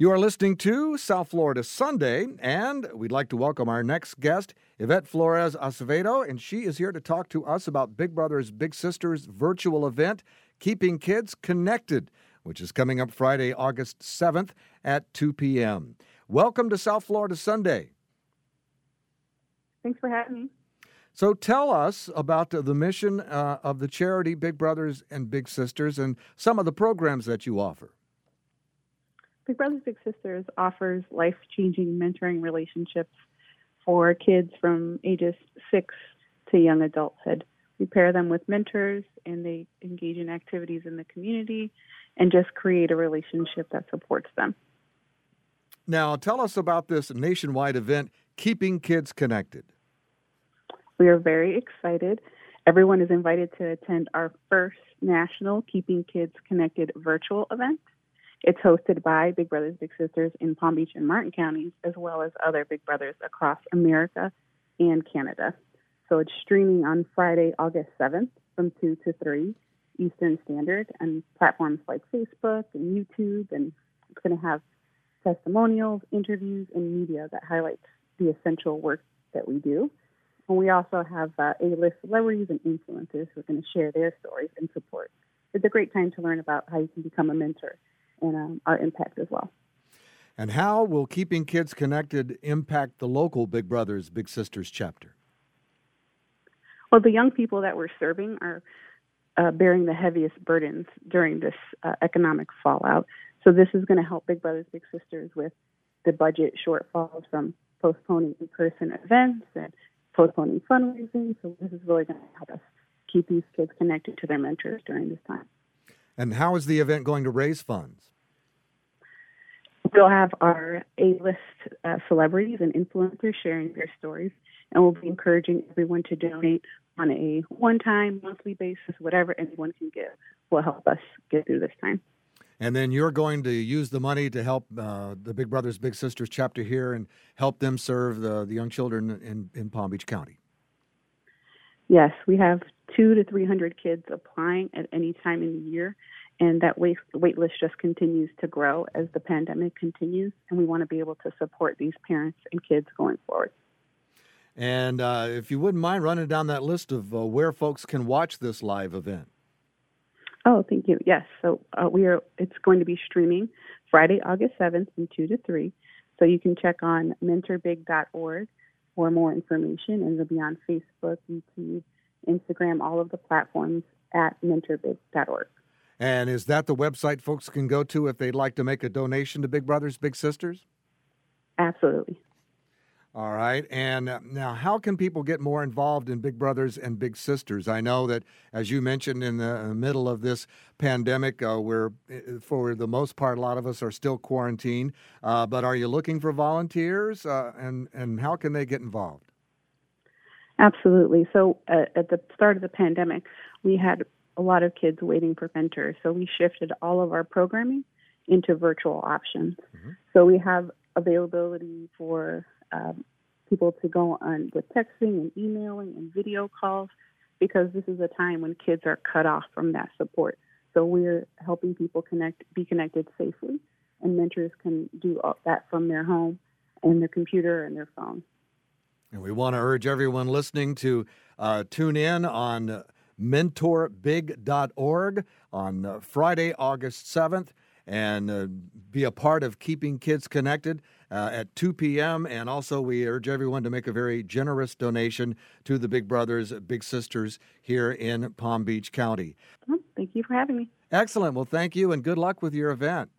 You are listening to South Florida Sunday, and we'd like to welcome our next guest, Yvette Flores Acevedo, and she is here to talk to us about Big Brothers Big Sisters virtual event, Keeping Kids Connected, which is coming up Friday, August 7th at 2 p.m. Welcome to South Florida Sunday. Thanks for having me. So tell us about the mission uh, of the charity Big Brothers and Big Sisters and some of the programs that you offer. Big Brothers Big Sisters offers life changing mentoring relationships for kids from ages six to young adulthood. We pair them with mentors and they engage in activities in the community and just create a relationship that supports them. Now, tell us about this nationwide event, Keeping Kids Connected. We are very excited. Everyone is invited to attend our first national Keeping Kids Connected virtual event. It's hosted by Big Brothers Big Sisters in Palm Beach and Martin counties, as well as other Big Brothers across America and Canada. So it's streaming on Friday, August 7th from 2 to 3 Eastern Standard and platforms like Facebook and YouTube. And it's going to have testimonials, interviews, and media that highlights the essential work that we do. And we also have uh, A-list celebrities and influencers who are going to share their stories and support. It's a great time to learn about how you can become a mentor and um, our impact as well. And how will keeping kids connected impact the local Big Brothers Big Sisters chapter? Well, the young people that we're serving are uh, bearing the heaviest burdens during this uh, economic fallout. So this is going to help Big Brothers Big Sisters with the budget shortfalls from postponing in-person events and postponing fundraising. So this is really going to help us keep these kids connected to their mentors during this time. And how is the event going to raise funds? We'll have our A-list uh, celebrities and influencers sharing their stories, and we'll be encouraging everyone to donate on a one-time, monthly basis. Whatever anyone can give will help us get through this time. And then you're going to use the money to help uh, the Big Brothers Big Sisters chapter here and help them serve the, the young children in, in Palm Beach County. Yes, we have two to 300 kids applying at any time in the year. And that wait, wait list just continues to grow as the pandemic continues. And we want to be able to support these parents and kids going forward. And uh, if you wouldn't mind running down that list of uh, where folks can watch this live event. Oh, thank you. Yes. So uh, we are. It's going to be streaming Friday, August 7th from 2 to 3. So you can check on mentorbig.org for more information. And it'll be on Facebook, YouTube, Instagram, all of the platforms at mentorbig.org. And is that the website folks can go to if they'd like to make a donation to Big Brothers Big Sisters? Absolutely. All right. And uh, now, how can people get more involved in Big Brothers and Big Sisters? I know that, as you mentioned, in the middle of this pandemic, uh, we're, uh, for the most part, a lot of us are still quarantined. Uh, but are you looking for volunteers? Uh, and, and how can they get involved? Absolutely. So uh, at the start of the pandemic, we had a lot of kids waiting for mentors. So we shifted all of our programming into virtual options. Mm-hmm. So we have availability for um, people to go on with texting and emailing and video calls because this is a time when kids are cut off from that support. So we're helping people connect, be connected safely, and mentors can do that from their home and their computer and their phone. And we want to urge everyone listening to uh, tune in on mentorbig.org on uh, Friday, August 7th, and uh, be a part of keeping kids connected uh, at 2 p.m. And also, we urge everyone to make a very generous donation to the Big Brothers, Big Sisters here in Palm Beach County. Thank you for having me. Excellent. Well, thank you, and good luck with your event.